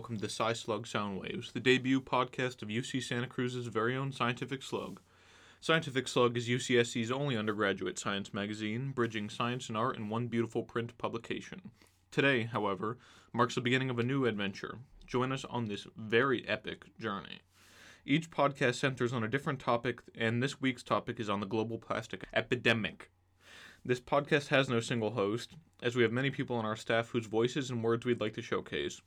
welcome to Sci Slug Soundwaves, the debut podcast of UC Santa Cruz's very own Scientific Slug. Scientific Slug is UCSC's only undergraduate science magazine, bridging science and art in one beautiful print publication. Today, however, marks the beginning of a new adventure. Join us on this very epic journey. Each podcast centers on a different topic, and this week's topic is on the global plastic epidemic. This podcast has no single host, as we have many people on our staff whose voices and words we'd like to showcase.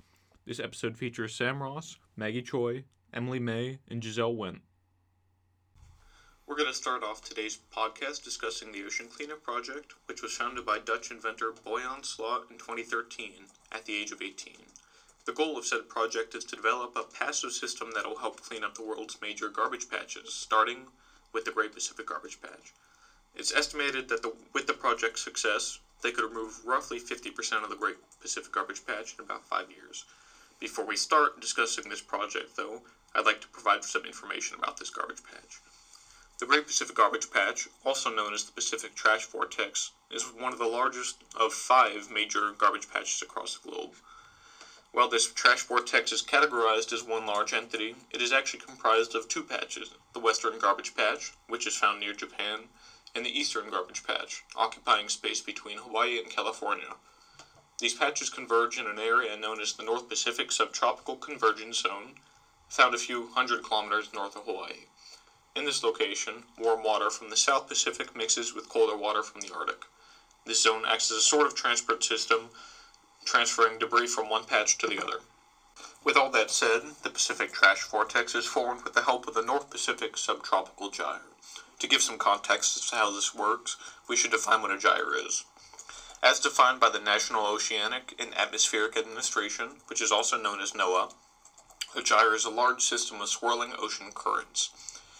This episode features Sam Ross, Maggie Choi, Emily May, and Giselle Wendt. We're going to start off today's podcast discussing the Ocean Cleanup Project, which was founded by Dutch inventor Boyan Slat in 2013 at the age of 18. The goal of said project is to develop a passive system that will help clean up the world's major garbage patches, starting with the Great Pacific Garbage Patch. It's estimated that the, with the project's success, they could remove roughly 50% of the Great Pacific Garbage Patch in about five years. Before we start discussing this project, though, I'd like to provide some information about this garbage patch. The Great Pacific Garbage Patch, also known as the Pacific Trash Vortex, is one of the largest of five major garbage patches across the globe. While this trash vortex is categorized as one large entity, it is actually comprised of two patches the Western Garbage Patch, which is found near Japan, and the Eastern Garbage Patch, occupying space between Hawaii and California. These patches converge in an area known as the North Pacific Subtropical Convergence Zone, found a few hundred kilometers north of Hawaii. In this location, warm water from the South Pacific mixes with colder water from the Arctic. This zone acts as a sort of transport system transferring debris from one patch to the other. With all that said, the Pacific Trash Vortex is formed with the help of the North Pacific Subtropical Gyre. To give some context as to how this works, we should define what a gyre is. As defined by the National Oceanic and Atmospheric Administration, which is also known as NOAA, a gyre is a large system of swirling ocean currents.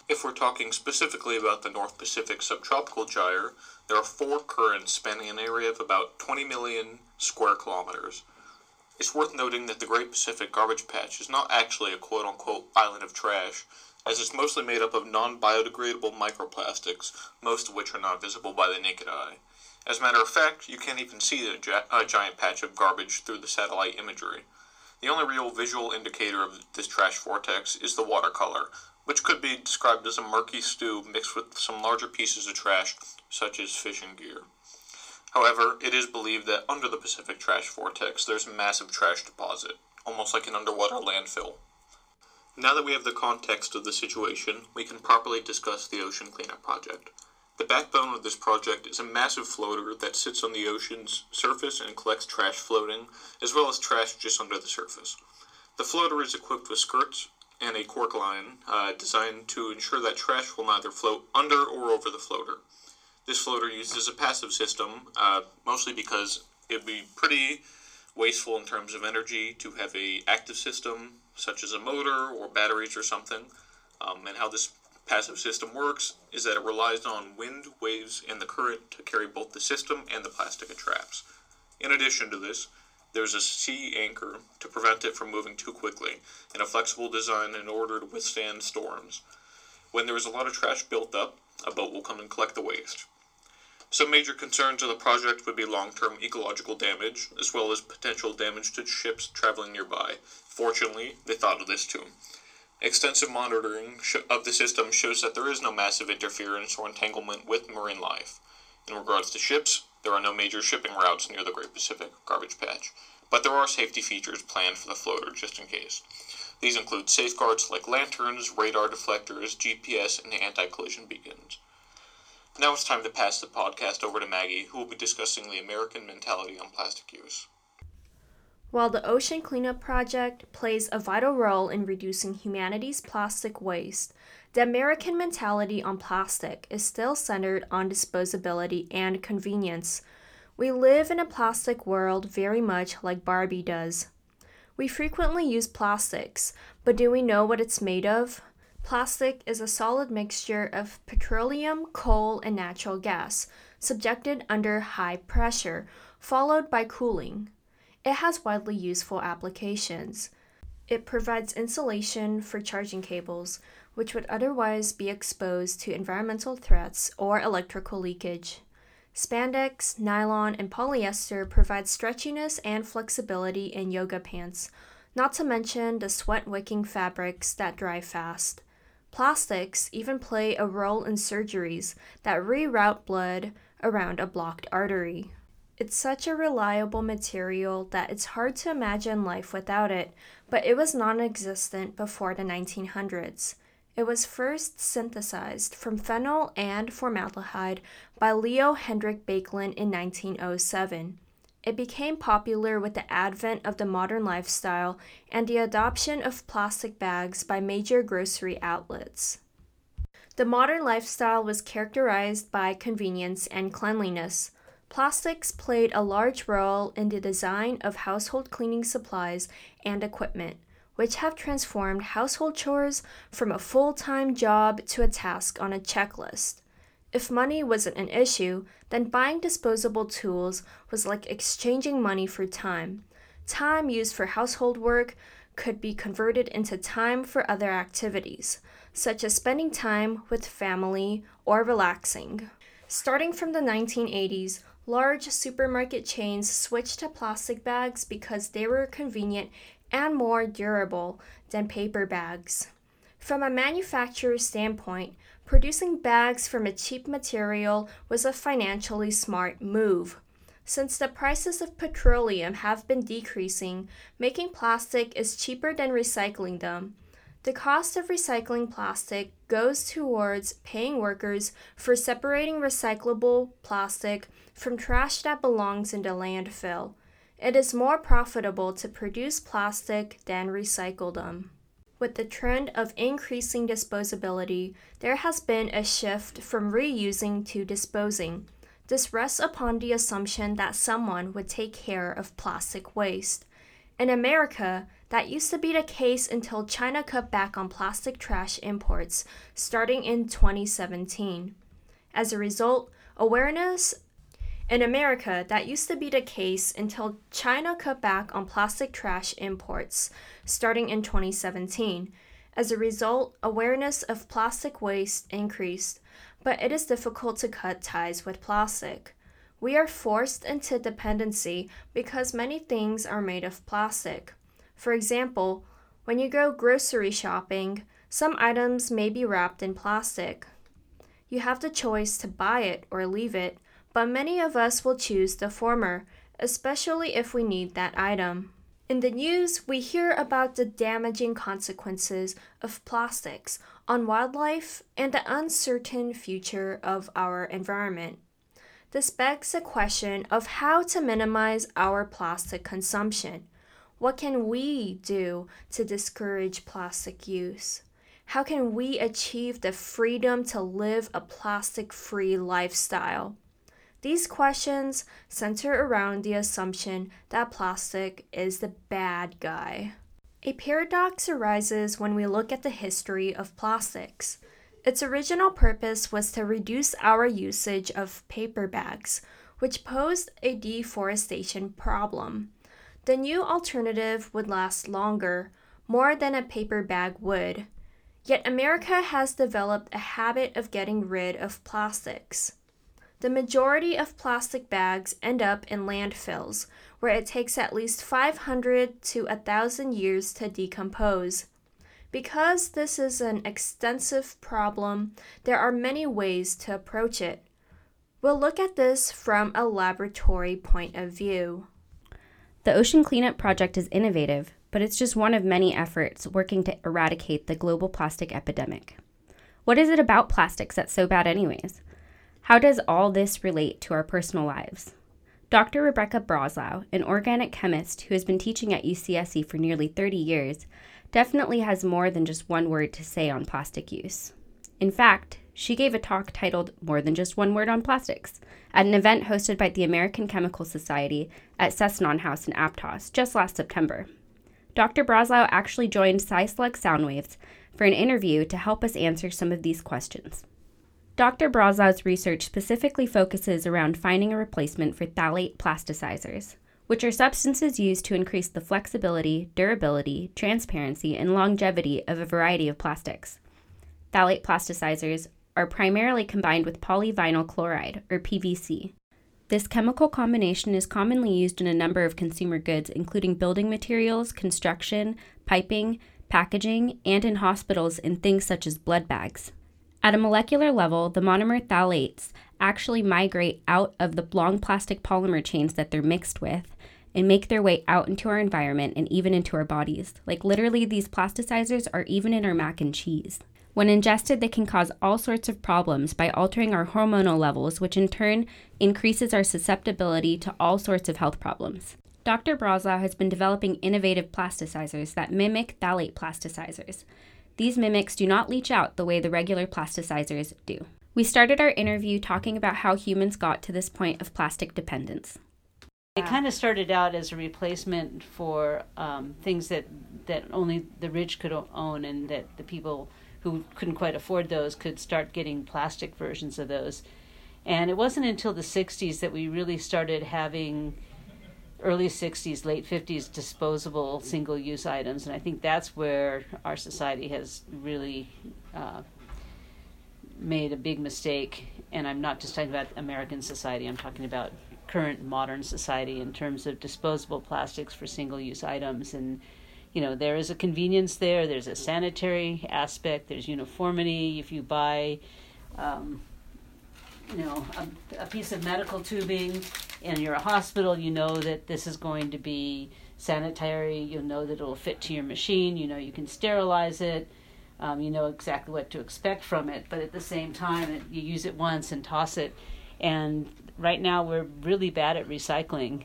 If we're talking specifically about the North Pacific Subtropical Gyre, there are four currents spanning an area of about 20 million square kilometers. It's worth noting that the Great Pacific Garbage Patch is not actually a quote unquote island of trash, as it's mostly made up of non biodegradable microplastics, most of which are not visible by the naked eye. As a matter of fact, you can't even see a, gi- giant patch of garbage through the satellite imagery. The only real visual indicator of this trash vortex is the watercolor, which could be described as a murky stew mixed with some larger pieces of trash, such as fishing gear. However, it is believed that under the Pacific trash vortex there's a massive trash deposit, almost like an underwater landfill. Now that we have the context of the situation, we can properly discuss the Ocean Cleanup Project. The backbone of this project is a massive floater that sits on the ocean's surface and collects trash floating, as well as trash just under the surface. The floater is equipped with skirts and a cork line uh, designed to ensure that trash will neither float under or over the floater. This floater uses a passive system, uh, mostly because it'd be pretty wasteful in terms of energy to have a active system such as a motor or batteries or something. Um, and how this passive system works is that it relies on wind, waves, and the current to carry both the system and the plastic it traps. In addition to this, there's a sea anchor to prevent it from moving too quickly, and a flexible design in order to withstand storms. When there is a lot of trash built up, a boat will come and collect the waste. Some major concerns of the project would be long term ecological damage, as well as potential damage to ships traveling nearby. Fortunately, they thought of this too. Extensive monitoring of the system shows that there is no massive interference or entanglement with marine life. In regards to ships, there are no major shipping routes near the Great Pacific Garbage Patch, but there are safety features planned for the floater just in case. These include safeguards like lanterns, radar deflectors, GPS, and anti collision beacons. Now it's time to pass the podcast over to Maggie, who will be discussing the American mentality on plastic use. While the Ocean Cleanup Project plays a vital role in reducing humanity's plastic waste, the American mentality on plastic is still centered on disposability and convenience. We live in a plastic world very much like Barbie does. We frequently use plastics, but do we know what it's made of? Plastic is a solid mixture of petroleum, coal, and natural gas, subjected under high pressure, followed by cooling. It has widely useful applications. It provides insulation for charging cables, which would otherwise be exposed to environmental threats or electrical leakage. Spandex, nylon, and polyester provide stretchiness and flexibility in yoga pants. not to mention the sweat wicking fabrics that dry fast. Plastics even play a role in surgeries that reroute blood around a blocked artery. It's such a reliable material that it's hard to imagine life without it, but it was non existent before the 1900s. It was first synthesized from phenol and formaldehyde by Leo Hendrik Baekeland in 1907. It became popular with the advent of the modern lifestyle and the adoption of plastic bags by major grocery outlets. The modern lifestyle was characterized by convenience and cleanliness. Plastics played a large role in the design of household cleaning supplies and equipment which have transformed household chores from a full time job to a task on a checklist. If money wasn't an issue, then buying disposable tools was like exchanging money for time. Time used for household work could be converted into time for other activities, such as spending time with family or relaxing. Starting from the 1980s, large supermarket chains switched to plastic bags because they were convenient and more durable than paper bags. From a manufacturer's standpoint, producing bags from a cheap material was a financially smart move. Since the prices of petroleum have been decreasing, making plastic is cheaper than recycling them. The cost of recycling plastic goes towards paying workers for separating recyclable plastic from trash that belongs in the landfill. It is more profitable to produce plastic than recycle them. With the trend of increasing disposability, there has been a shift from reusing to disposing. This rests upon the assumption that someone would take care of plastic waste. In America, that used to be the case until China cut back on plastic trash imports starting in 2017. As a result, awareness in America, that used to be the case until China cut back on plastic trash imports starting in 2017. As a result, awareness of plastic waste increased, but it is difficult to cut ties with plastic. We are forced into dependency because many things are made of plastic. For example, when you go grocery shopping, some items may be wrapped in plastic. You have the choice to buy it or leave it, but many of us will choose the former, especially if we need that item. In the news, we hear about the damaging consequences of plastics on wildlife and the uncertain future of our environment. This begs the question of how to minimize our plastic consumption. What can we do to discourage plastic use? How can we achieve the freedom to live a plastic free lifestyle? These questions center around the assumption that plastic is the bad guy. A paradox arises when we look at the history of plastics. Its original purpose was to reduce our usage of paper bags, which posed a deforestation problem. The new alternative would last longer, more than a paper bag would. Yet America has developed a habit of getting rid of plastics. The majority of plastic bags end up in landfills, where it takes at least 500 to 1,000 years to decompose. Because this is an extensive problem, there are many ways to approach it. We'll look at this from a laboratory point of view. The Ocean Cleanup Project is innovative, but it's just one of many efforts working to eradicate the global plastic epidemic. What is it about plastics that's so bad, anyways? How does all this relate to our personal lives? Dr. Rebecca Braslau, an organic chemist who has been teaching at UCSC for nearly 30 years, definitely has more than just one word to say on plastic use. In fact, she gave a talk titled More Than Just One Word on Plastics at an event hosted by the American Chemical Society at Sesnon House in Aptos just last September. Dr. Braslau actually joined Sci Slug Soundwaves for an interview to help us answer some of these questions. Dr. Braslau's research specifically focuses around finding a replacement for phthalate plasticizers, which are substances used to increase the flexibility, durability, transparency, and longevity of a variety of plastics. Phthalate plasticizers are primarily combined with polyvinyl chloride, or PVC. This chemical combination is commonly used in a number of consumer goods, including building materials, construction, piping, packaging, and in hospitals in things such as blood bags. At a molecular level, the monomer phthalates actually migrate out of the long plastic polymer chains that they're mixed with and make their way out into our environment and even into our bodies. Like literally, these plasticizers are even in our mac and cheese. When ingested, they can cause all sorts of problems by altering our hormonal levels, which in turn increases our susceptibility to all sorts of health problems. Dr. Braslau has been developing innovative plasticizers that mimic phthalate plasticizers. These mimics do not leach out the way the regular plasticizers do. We started our interview talking about how humans got to this point of plastic dependence. It kind of started out as a replacement for um, things that, that only the rich could own, and that the people who couldn't quite afford those could start getting plastic versions of those. And it wasn't until the 60s that we really started having early 60s, late 50s disposable single use items. And I think that's where our society has really uh, made a big mistake. And I'm not just talking about American society, I'm talking about current modern society in terms of disposable plastics for single use items and you know there is a convenience there there's a sanitary aspect there's uniformity. If you buy um, you know a, a, piece of medical tubing and you're a hospital you know that this is going to be sanitary. You'll know that it'll fit to your machine. You know you can sterilize it. Um, you know exactly what to expect from it. But at the same time it, you use it once and toss it. And right now we're really bad at recycling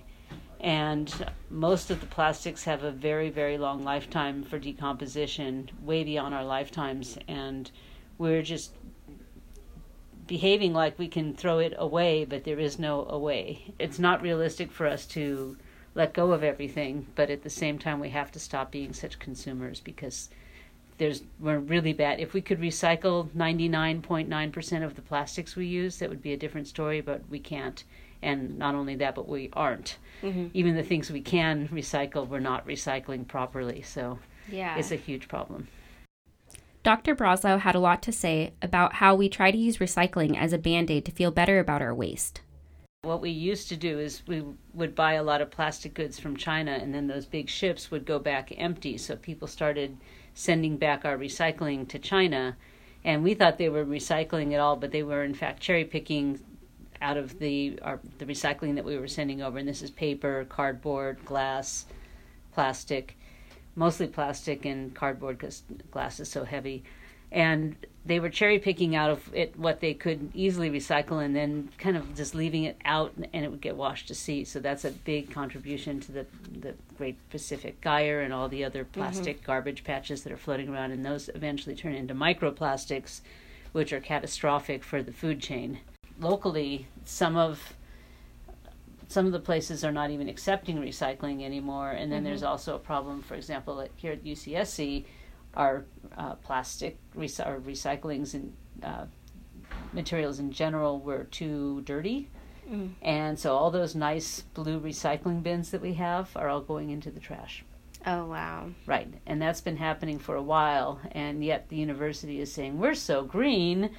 and most of the plastics have a very very long lifetime for decomposition way beyond our lifetimes and we're just behaving like we can throw it away but there is no away it's not realistic for us to let go of everything but at the same time we have to stop being such consumers because there's we're really bad. If we could recycle 99.9% of the plastics we use, that would be a different story, but we can't. And not only that, but we aren't. Mm-hmm. Even the things we can recycle, we're not recycling properly. So yeah. it's a huge problem. Dr. Braslau had a lot to say about how we try to use recycling as a band aid to feel better about our waste. What we used to do is we would buy a lot of plastic goods from China, and then those big ships would go back empty. So people started sending back our recycling to China. And we thought they were recycling it all, but they were in fact cherry picking out of the our, the recycling that we were sending over. And this is paper, cardboard, glass, plastic, mostly plastic and cardboard because glass is so heavy and they were cherry picking out of it what they could easily recycle and then kind of just leaving it out and it would get washed to sea so that's a big contribution to the the great pacific gyre and all the other mm-hmm. plastic mm-hmm. garbage patches that are floating around and those eventually turn into microplastics which are catastrophic for the food chain locally some of some of the places are not even accepting recycling anymore and then mm-hmm. there's also a problem for example like here at UCSC our uh, plastic rec- or recyclings and uh, materials in general were too dirty. Mm. And so all those nice blue recycling bins that we have are all going into the trash. Oh, wow. Right. And that's been happening for a while. And yet the university is saying, we're so green.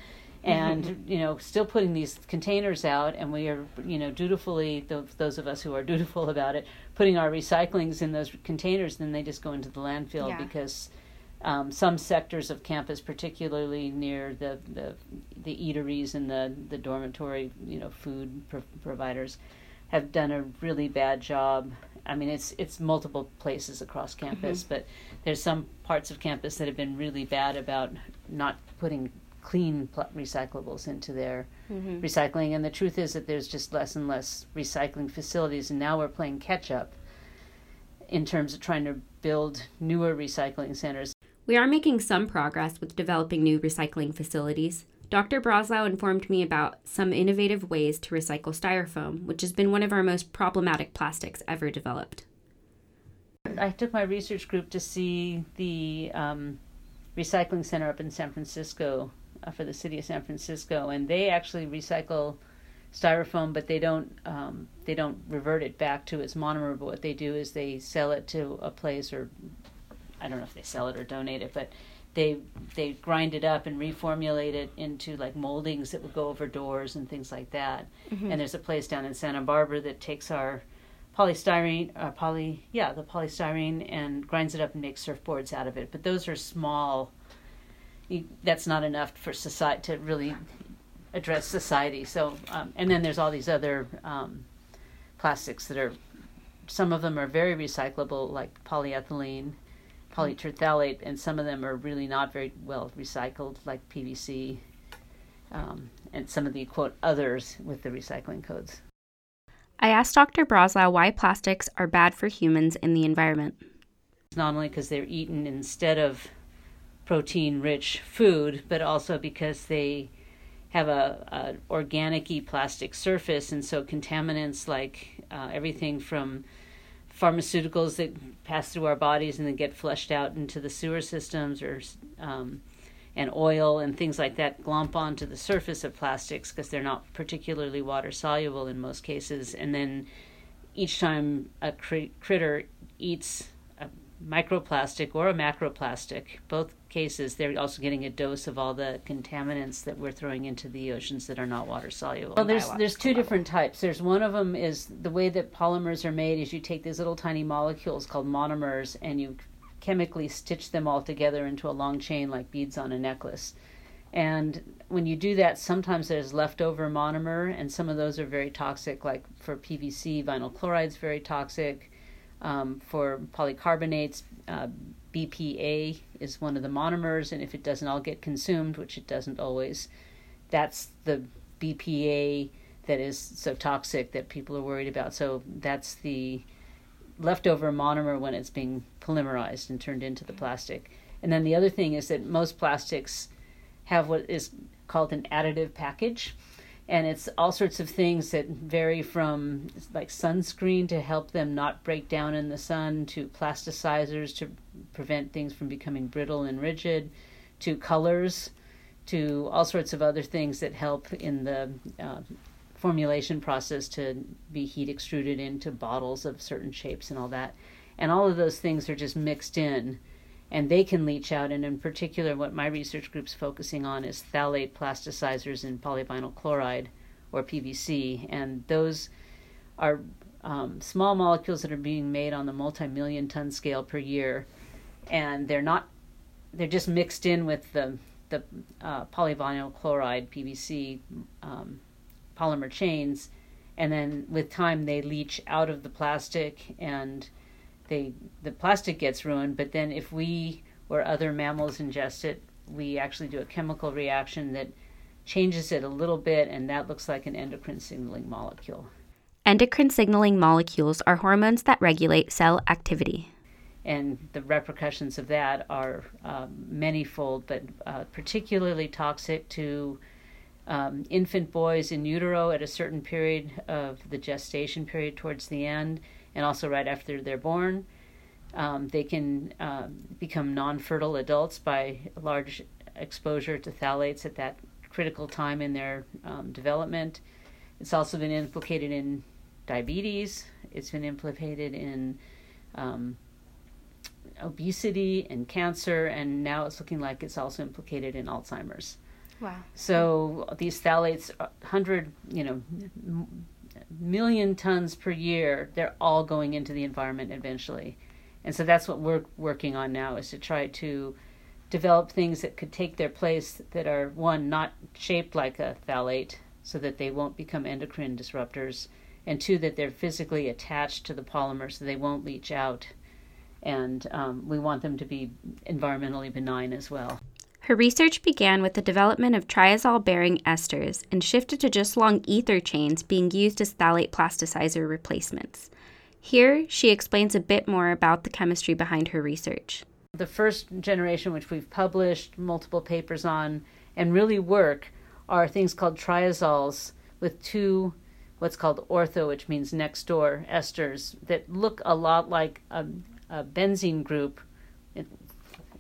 And, you know, still putting these containers out. And we are, you know, dutifully, those of us who are dutiful about it, putting our recyclings in those containers. Then they just go into the landfill yeah. because um, some sectors of campus, particularly near the, the, the eateries and the, the dormitory, you know, food pro- providers, have done a really bad job. I mean, it's it's multiple places across campus, mm-hmm. but there's some parts of campus that have been really bad about not putting clean pl- recyclables into their mm-hmm. recycling. And the truth is that there's just less and less recycling facilities, and now we're playing catch up in terms of trying to build newer recycling centers. We are making some progress with developing new recycling facilities. Dr. Braslau informed me about some innovative ways to recycle styrofoam, which has been one of our most problematic plastics ever developed. I took my research group to see the um, recycling center up in San Francisco for the city of San Francisco, and they actually recycle styrofoam, but they don't um, they don't revert it back to its monomer. But what they do is they sell it to a place or I don't know if they sell it or donate it, but they they grind it up and reformulate it into like moldings that would go over doors and things like that. Mm-hmm. And there's a place down in Santa Barbara that takes our polystyrene, uh, poly, yeah, the polystyrene, and grinds it up and makes surfboards out of it. But those are small. You, that's not enough for society to really address society. So, um, and then there's all these other um, plastics that are. Some of them are very recyclable, like polyethylene, polyterphthalate, and some of them are really not very well recycled, like PVC, um, and some of the quote others with the recycling codes. I asked Dr. Braslau why plastics are bad for humans in the environment. Not only because they're eaten instead of protein rich food, but also because they have a, a organic plastic surface, and so contaminants like uh, everything from pharmaceuticals that pass through our bodies and then get flushed out into the sewer systems or um, and oil and things like that glomp onto the surface of plastics because they're not particularly water soluble in most cases. And then each time a cr- critter eats microplastic or a macroplastic both cases they're also getting a dose of all the contaminants that we're throwing into the oceans that are not water soluble. Well there's there's two different types. There's one of them is the way that polymers are made is you take these little tiny molecules called monomers and you chemically stitch them all together into a long chain like beads on a necklace. And when you do that sometimes there's leftover monomer and some of those are very toxic like for pvc vinyl chloride is very toxic um, for polycarbonates uh, BPA is one of the monomers, and if it doesn't all get consumed, which it doesn't always, that's the BPA that is so toxic that people are worried about. So that's the leftover monomer when it's being polymerized and turned into the plastic. And then the other thing is that most plastics have what is called an additive package and it's all sorts of things that vary from like sunscreen to help them not break down in the sun to plasticizers to prevent things from becoming brittle and rigid to colors to all sorts of other things that help in the uh, formulation process to be heat extruded into bottles of certain shapes and all that. And all of those things are just mixed in and they can leach out. And in particular, what my research group's focusing on is phthalate plasticizers in polyvinyl chloride or PVC, and those are um, small molecules that are being made on the multi-million ton scale per year, and they're not they're just mixed in with the the uh, polyvinyl chloride PVC um, polymer chains, and then with time they leach out of the plastic and they the plastic gets ruined. But then if we or other mammals ingest it, we actually do a chemical reaction that changes it a little bit, and that looks like an endocrine signaling molecule. Endocrine signaling molecules are hormones that regulate cell activity. And the repercussions of that are um, manyfold, but uh, particularly toxic to um, infant boys in utero at a certain period of the gestation period towards the end and also right after they're born. Um, they can uh, become non fertile adults by large exposure to phthalates at that critical time in their um, development. It's also been implicated in diabetes, it's been implicated in um, obesity and cancer, and now it's looking like it's also implicated in Alzheimer's. Wow. So these phthalates, 100, you know, million tons per year, they're all going into the environment eventually. And so that's what we're working on now is to try to develop things that could take their place that are one not shaped like a phthalate so that they won't become endocrine disruptors and two that they're physically attached to the polymer so they won't leach out and um, we want them to be environmentally benign as well her research began with the development of triazole bearing esters and shifted to just long ether chains being used as phthalate plasticizer replacements. Here, she explains a bit more about the chemistry behind her research. The first generation, which we've published multiple papers on and really work, are things called triazoles with two what's called ortho, which means next door esters that look a lot like a, a benzene group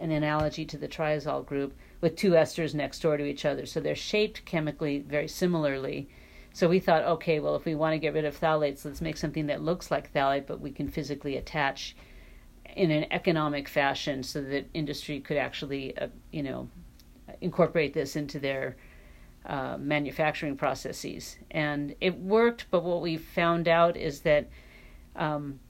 an analogy to the triazole group with two esters next door to each other. So they're shaped chemically very similarly. So we thought, okay, well, if we want to get rid of phthalates, let's make something that looks like phthalate, but we can physically attach in an economic fashion so that industry could actually, uh, you know, incorporate this into their uh, manufacturing processes. And it worked, but what we found out is that um,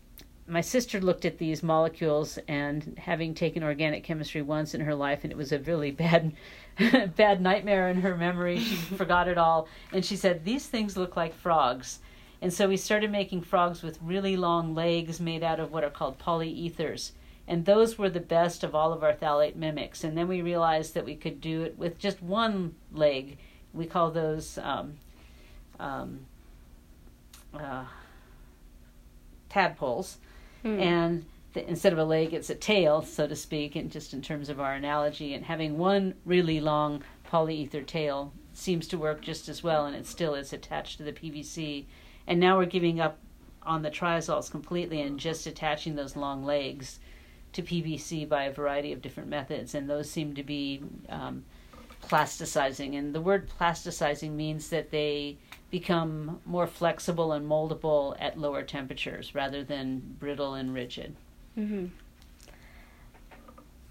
my sister looked at these molecules and having taken organic chemistry once in her life and it was a really bad bad nightmare in her memory. She forgot it all. And she said these things look like frogs. And so we started making frogs with really long legs made out of what are called polyethers. And those were the best of all of our phthalate mimics. And then we realized that we could do it with just one leg. We call those um, um, uh, tadpoles mm. and th- instead of a leg it's a tail so to speak and just in terms of our analogy and having one really long polyether tail seems to work just as well and it still is attached to the pvc and now we're giving up on the triazoles completely and just attaching those long legs to pvc by a variety of different methods and those seem to be um, plasticizing and the word plasticizing means that they become more flexible and moldable at lower temperatures rather than brittle and rigid. Mm-hmm.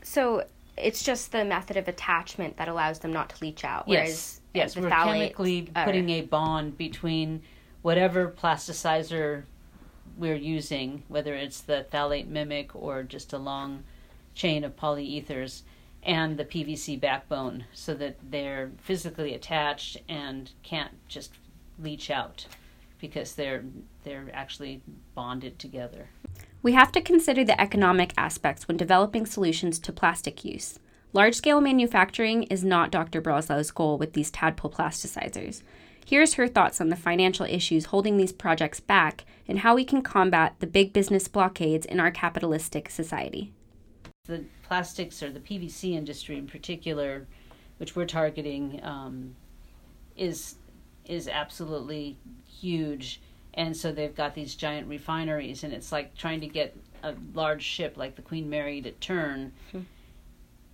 So it's just the method of attachment that allows them not to leach out. Yes, yes, we're chemically are... putting a bond between whatever plasticizer we're using, whether it's the phthalate mimic or just a long chain of polyethers, and the PVC backbone, so that they're physically attached and can't just leach out because they're they're actually bonded together. We have to consider the economic aspects when developing solutions to plastic use. Large scale manufacturing is not Dr. Braslau's goal with these tadpole plasticizers. Here's her thoughts on the financial issues holding these projects back and how we can combat the big business blockades in our capitalistic society. The plastics or the PVC industry in particular, which we're targeting, um, is is absolutely huge. And so they've got these giant refineries and it's like trying to get a large ship like the queen mary to turn. Hmm.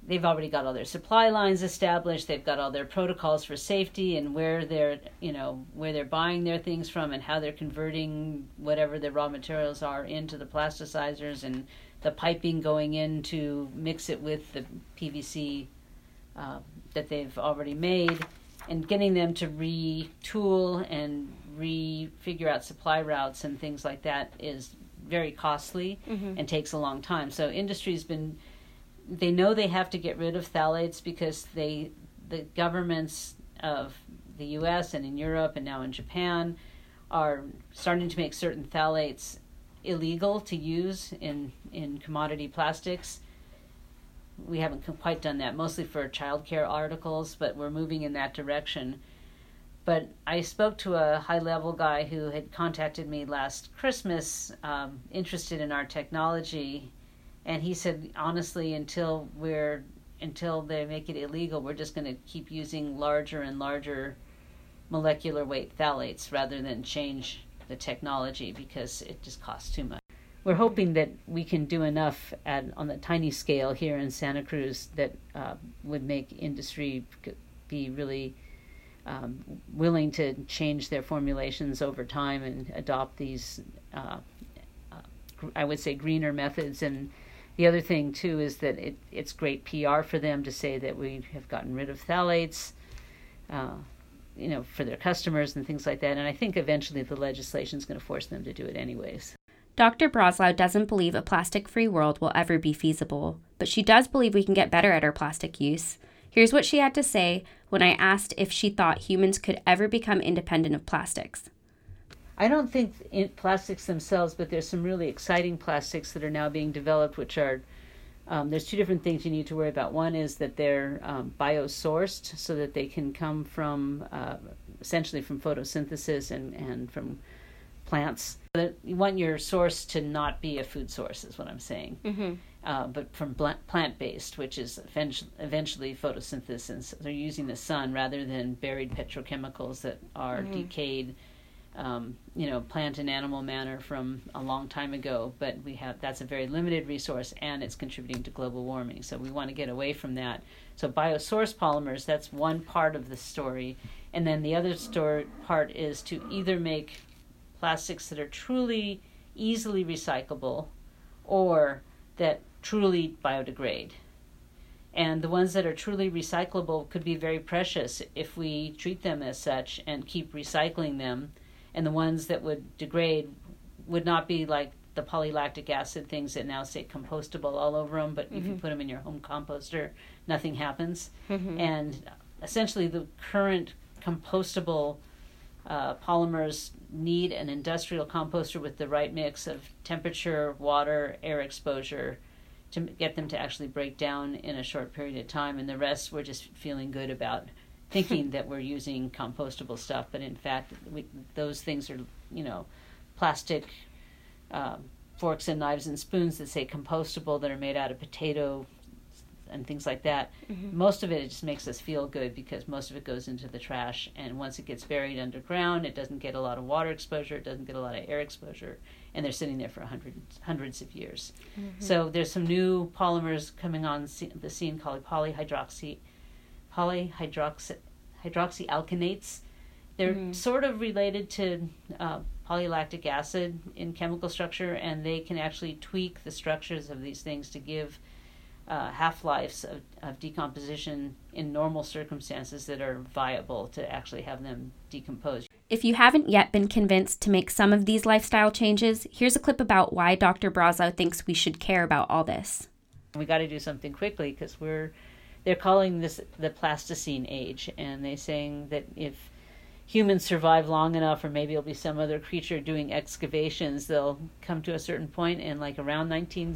they've already got all their supply lines established. They've got all their protocols for safety and where they're you know where they're buying their things from and how they're converting whatever their raw materials are into the plasticizers and the piping going in to mix it with the pvc uh, that they've already made and getting them to retool and refigure out supply routes and things like that is very costly mm-hmm. and takes a long time. So industry's been they know they have to get rid of phthalates because they the governments of the US and in Europe and now in Japan are starting to make certain phthalates illegal to use in in commodity plastics we haven't quite done that, mostly for childcare articles, but we're moving in that direction. But I spoke to a high level guy who had contacted me last Christmas, um, interested in our technology, and he said, honestly, until we're until they make it illegal, we're just going to keep using larger and larger molecular weight phthalates rather than change the technology because it just costs too much we're hoping that we can do enough at, on the tiny scale here in Santa Cruz that uh, would make industry be really um, willing to change their formulations over time and adopt these, uh, uh, I would say, greener methods. And the other thing too is that it, it's great PR for them to say that we have gotten rid of phthalates. Uh, you know, for their customers and things like that. And I think eventually the legislation is going to force them to do it anyways. Dr. Braslau doesn't believe a plastic free world will ever be feasible, but she does believe we can get better at our plastic use. Here's what she had to say when I asked if she thought humans could ever become independent of plastics. I don't think plastics themselves, but there's some really exciting plastics that are now being developed, which are um, there's two different things you need to worry about. One is that they're um, biosourced, so that they can come from uh, essentially from photosynthesis and, and from plants. But You want your source to not be a food source, is what I'm saying. Mm-hmm. Uh, but from plant based, which is eventually photosynthesis. They're using the sun rather than buried petrochemicals that are mm-hmm. decayed, um, you know, plant and animal matter from a long time ago. But we have that's a very limited resource, and it's contributing to global warming. So we want to get away from that. So biosource polymers, that's one part of the story, and then the other story part is to either make plastics that are truly easily recyclable or that truly biodegrade. And the ones that are truly recyclable could be very precious if we treat them as such and keep recycling them. And the ones that would degrade would not be like the polylactic acid things that now say compostable all over them, but mm-hmm. if you put them in your home composter, nothing happens. Mm-hmm. And essentially, the current compostable uh, polymers need an industrial composter with the right mix of temperature, water, air exposure to get them to actually break down in a short period of time. And the rest, we're just feeling good about thinking that we're using compostable stuff, but in fact, we, those things are, you know, plastic um, forks and knives and spoons that say compostable that are made out of potato and things like that. Mm-hmm. Most of it, it just makes us feel good because most of it goes into the trash. And once it gets buried underground, it doesn't get a lot of water exposure, it doesn't get a lot of air exposure, and they're sitting there for hundreds hundreds of years. Mm-hmm. So there's some new polymers coming on the scene called polyhydroxy polyhydroxy hydroxyalkanates. They're mm-hmm. sort of related to uh, polylactic acid in chemical structure, and they can actually tweak the structures of these things to give uh, half lives of, of, decomposition in normal circumstances that are viable to actually have them decompose. If you haven't yet been convinced to make some of these lifestyle changes, here's a clip about why Dr. Braslau thinks we should care about all this. We got to do something quickly because we're they're calling this the Plasticene age, and they're saying that if humans survive long enough, or maybe it'll be some other creature doing excavations, they'll come to a certain point, and like around 19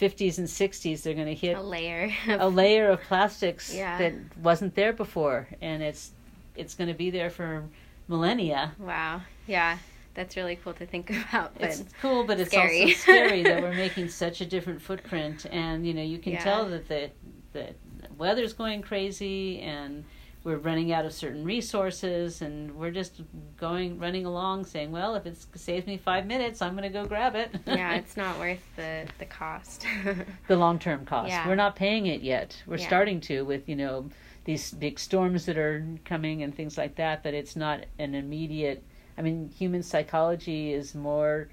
50s and 60s they're going to hit a layer a layer of plastics yeah. that wasn't there before and it's it's going to be there for millennia wow yeah that's really cool to think about it's cool but scary. it's also scary that we're making such a different footprint and you know you can yeah. tell that the the weather's going crazy and we're running out of certain resources and we're just going running along saying well if it saves me five minutes i'm going to go grab it yeah it's not worth the the cost the long term cost yeah. we're not paying it yet we're yeah. starting to with you know these big storms that are coming and things like that but it's not an immediate i mean human psychology is more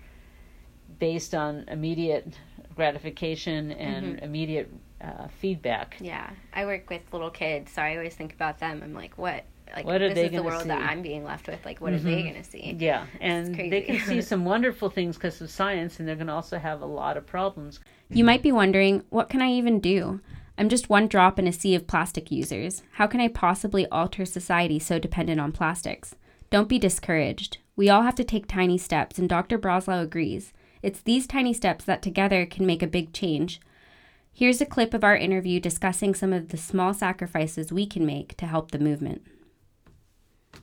based on immediate gratification and mm-hmm. immediate uh, feedback. Yeah, I work with little kids, so I always think about them. I'm like, what? Like, what are this they is the world see? that I'm being left with. Like, what mm-hmm. are they mm-hmm. going to see? Yeah, and they can see some wonderful things because of science, and they're going to also have a lot of problems. You might be wondering, what can I even do? I'm just one drop in a sea of plastic users. How can I possibly alter society so dependent on plastics? Don't be discouraged. We all have to take tiny steps, and Dr. Braslau agrees. It's these tiny steps that together can make a big change. Here's a clip of our interview discussing some of the small sacrifices we can make to help the movement.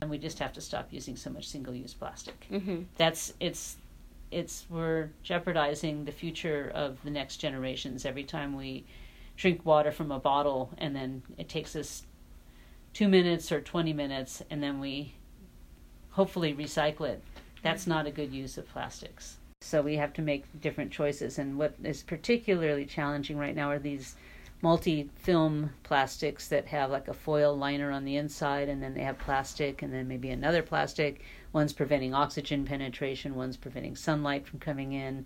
And we just have to stop using so much single-use plastic. Mm-hmm. That's it's it's we're jeopardizing the future of the next generations every time we drink water from a bottle and then it takes us 2 minutes or 20 minutes and then we hopefully recycle it. That's not a good use of plastics. So we have to make different choices. And what is particularly challenging right now are these multi film plastics that have like a foil liner on the inside, and then they have plastic, and then maybe another plastic. One's preventing oxygen penetration, one's preventing sunlight from coming in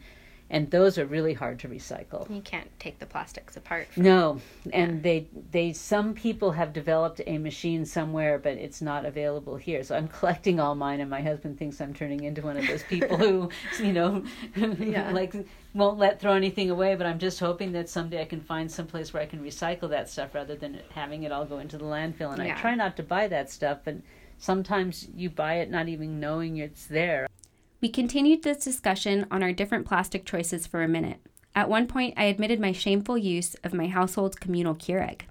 and those are really hard to recycle. You can't take the plastics apart. no, and yeah. they they some people have developed a machine somewhere, but it's not available here. So I'm collecting all mine, and my husband thinks I'm turning into one of those people who, you know, yeah. like won't let throw anything away. But I'm just hoping that someday I can find some place where I can recycle that stuff rather than having it all go into the landfill. And yeah. I try not to buy that stuff, but sometimes you buy it not even knowing it's there. We continued this discussion on our different plastic choices for a minute. At one point, I admitted my shameful use of my household's communal Keurig.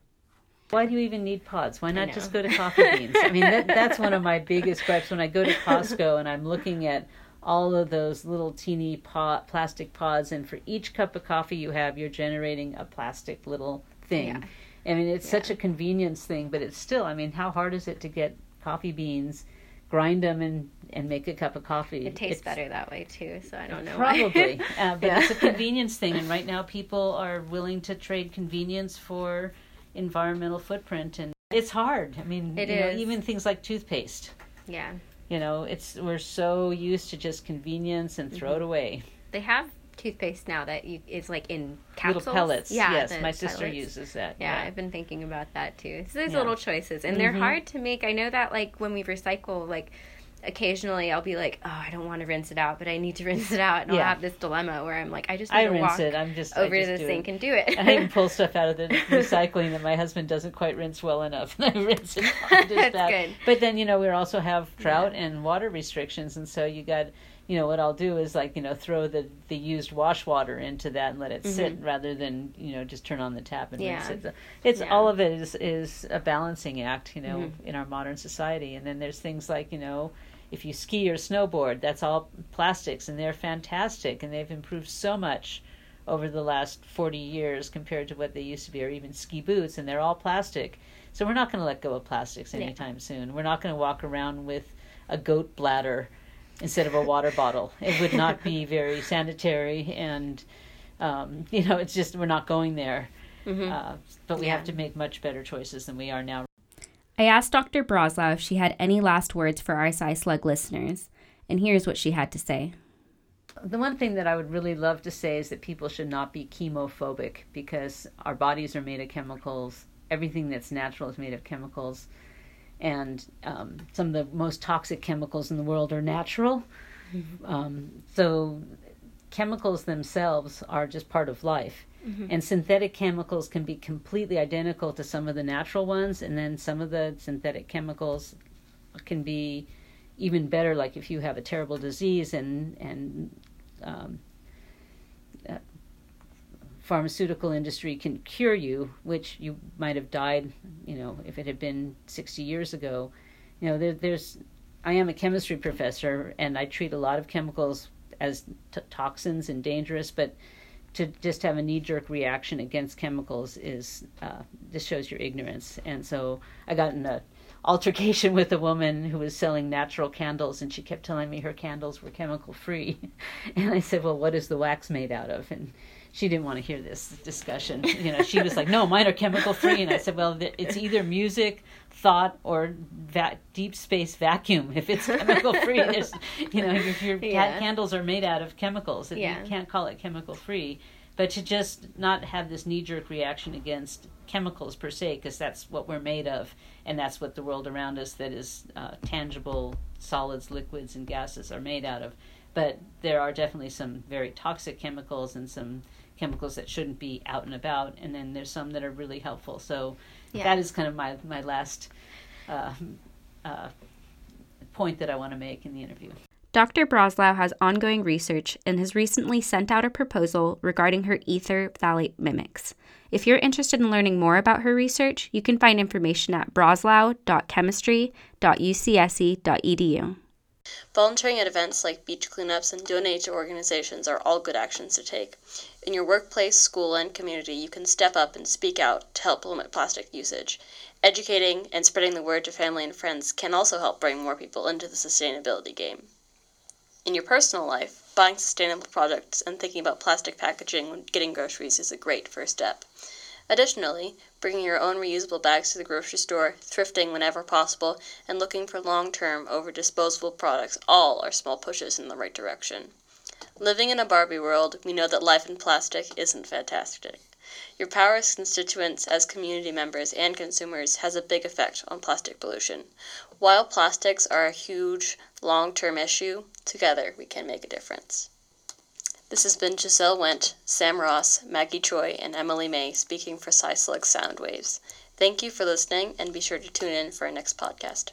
Why do you even need pods? Why not just go to coffee beans? I mean, that, that's one of my biggest gripes when I go to Costco and I'm looking at all of those little teeny pot, plastic pods, and for each cup of coffee you have, you're generating a plastic little thing. Yeah. I mean, it's yeah. such a convenience thing, but it's still, I mean, how hard is it to get coffee beans, grind them, and and make a cup of coffee. It tastes it's, better that way too, so I don't know. Probably, uh, but yeah. it's a convenience thing, and right now people are willing to trade convenience for environmental footprint, and it's hard. I mean, it you know, even things like toothpaste. Yeah. You know, it's we're so used to just convenience and throw mm-hmm. it away. They have toothpaste now that you, is like in capsules. Little pellets. Yeah, yes, my sister pellets. uses that. Yeah, I've been thinking about that too. So there's Yeah. little choices, and they're mm-hmm. hard to make. I know that like when we recycle, like occasionally I'll be like, oh, I don't want to rinse it out, but I need to rinse it out, and I'll have this dilemma where I'm like, I just need I to rinse walk it. I'm just over to just the sink it. and do it. I even pull stuff out of the recycling that my husband doesn't quite rinse well enough, and I rinse it. That's that. good. But then you know we also have drought and water restrictions, and so you got you know what I'll do is like you know throw the the used wash water into that and let it sit rather than you know just turn on the tap and Mm-hmm. Yeah. rinse it. It's Yeah. all of it is is a balancing act, you know, Mm-hmm. in our modern society. And then there's things like you know. If you ski or snowboard, that's all plastics, and they're fantastic, and they've improved so much over the last 40 years compared to what they used to be, or even ski boots, and they're all plastic. So we're not going to let go of plastics Yeah. anytime soon. We're not going to walk around with a goat bladder instead of a water bottle. It would not be very sanitary, and um, you know, it's just we're not going there. Uh, but we Yeah. have to make much better choices than we are now. I asked Dr. Braslau if she had any last words for our Sci Slug listeners, and here's what she had to say. The one thing that I would really love to say is that people should not be chemophobic because our bodies are made of chemicals. Everything that's natural is made of chemicals. And um, some of the most toxic chemicals in the world are natural. Um, so, chemicals themselves are just part of life. And synthetic chemicals can be completely identical to some of the natural ones, and then some of the synthetic chemicals can be even better. Like if you have a terrible disease and and um, pharmaceutical industry can cure you, which you might have died, you know, if it had been sixty years ago. You know, there, there's. I am a chemistry professor, and I treat a lot of chemicals as t- toxins and dangerous, but to just have a knee jerk reaction against chemicals is uh, just shows your ignorance. And so I got in a altercation with a woman who was selling natural candles, and she kept telling me her candles were chemical free. And I said, "Well, what is the wax made out of?" And she didn't want to hear this discussion. You know, she was like, "No, mine are chemical free." And I said, "Well, it's either music, thought, or that deep space vacuum. If it's chemical free, there's, you know, if your Yeah. candles are made out of chemicals, Yeah. you can't call it chemical free." But to just not have this knee jerk reaction against chemicals per se, because that's what we're made of, and that's what the world around us that is uh, tangible solids, liquids, and gases are made out of. But there are definitely some very toxic chemicals and some chemicals that shouldn't be out and about, and then there's some that are really helpful. So Yeah. that is kind of my my last uh, uh, point that I want to make in the interview. Dr. Braslau has ongoing research and has recently sent out a proposal regarding her ether phthalate mimics. If you're interested in learning more about her research, you can find information at braslau.chemistry.ucsc.edu. Volunteering at events like beach cleanups and donating to organizations are all good actions to take. In your workplace, school, and community, you can step up and speak out to help limit plastic usage. Educating and spreading the word to family and friends can also help bring more people into the sustainability game. In your personal life, buying sustainable products and thinking about plastic packaging when getting groceries is a great first step. Additionally, bringing your own reusable bags to the grocery store, thrifting whenever possible, and looking for long term over disposable products all are small pushes in the right direction. Living in a Barbie world, we know that life in plastic isn't fantastic. Your power as constituents, as community members, and consumers has a big effect on plastic pollution. While plastics are a huge, long term issue, together we can make a difference. This has been Giselle Wendt, Sam Ross, Maggie Choi, and Emily May speaking for Sci Slug Soundwaves. Thank you for listening, and be sure to tune in for our next podcast.